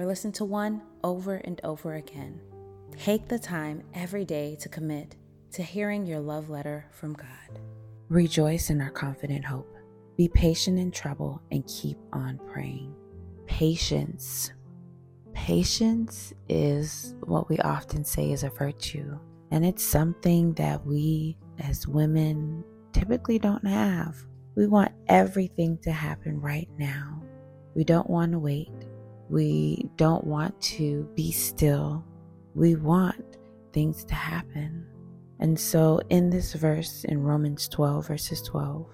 or listen to one over and over again. Take the time every day to commit to hearing your love letter from God. Rejoice in our confident hope. Be patient in trouble and keep on praying. Patience. Patience is what we often say is a virtue, and it's something that we as women typically don't have. We want everything to happen right now. We don't want to wait. We don't want to be still. We want things to happen. And so, in this verse in Romans 12, verses 12,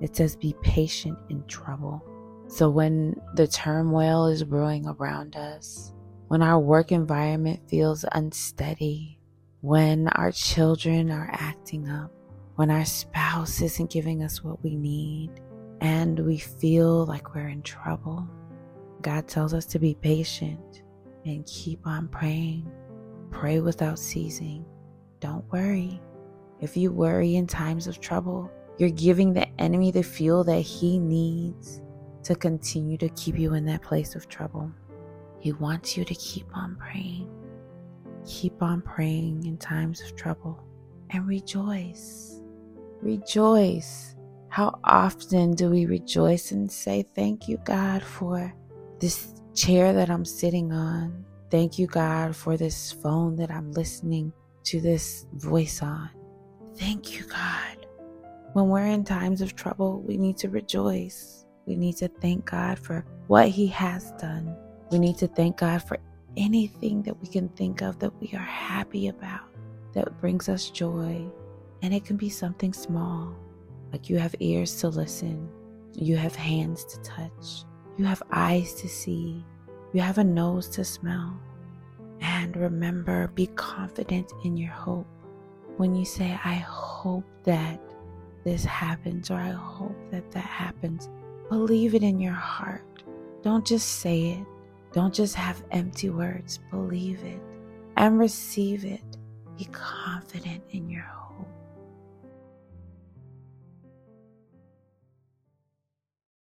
it says, Be patient in trouble. So, when the turmoil is brewing around us, when our work environment feels unsteady, when our children are acting up, when our spouse isn't giving us what we need, and we feel like we're in trouble, God tells us to be patient and keep on praying. Pray without ceasing. Don't worry. If you worry in times of trouble, you're giving the enemy the fuel that he needs to continue to keep you in that place of trouble. He wants you to keep on praying. Keep on praying in times of trouble and rejoice. Rejoice. How often do we rejoice and say, Thank you, God, for this chair that I'm sitting on. Thank you, God, for this phone that I'm listening to this voice on. Thank you, God. When we're in times of trouble, we need to rejoice. We need to thank God for what He has done. We need to thank God for anything that we can think of that we are happy about, that brings us joy. And it can be something small, like you have ears to listen, you have hands to touch, you have eyes to see. You have a nose to smell. And remember, be confident in your hope. When you say, I hope that this happens, or I hope that that happens, believe it in your heart. Don't just say it. Don't just have empty words. Believe it and receive it. Be confident in your hope.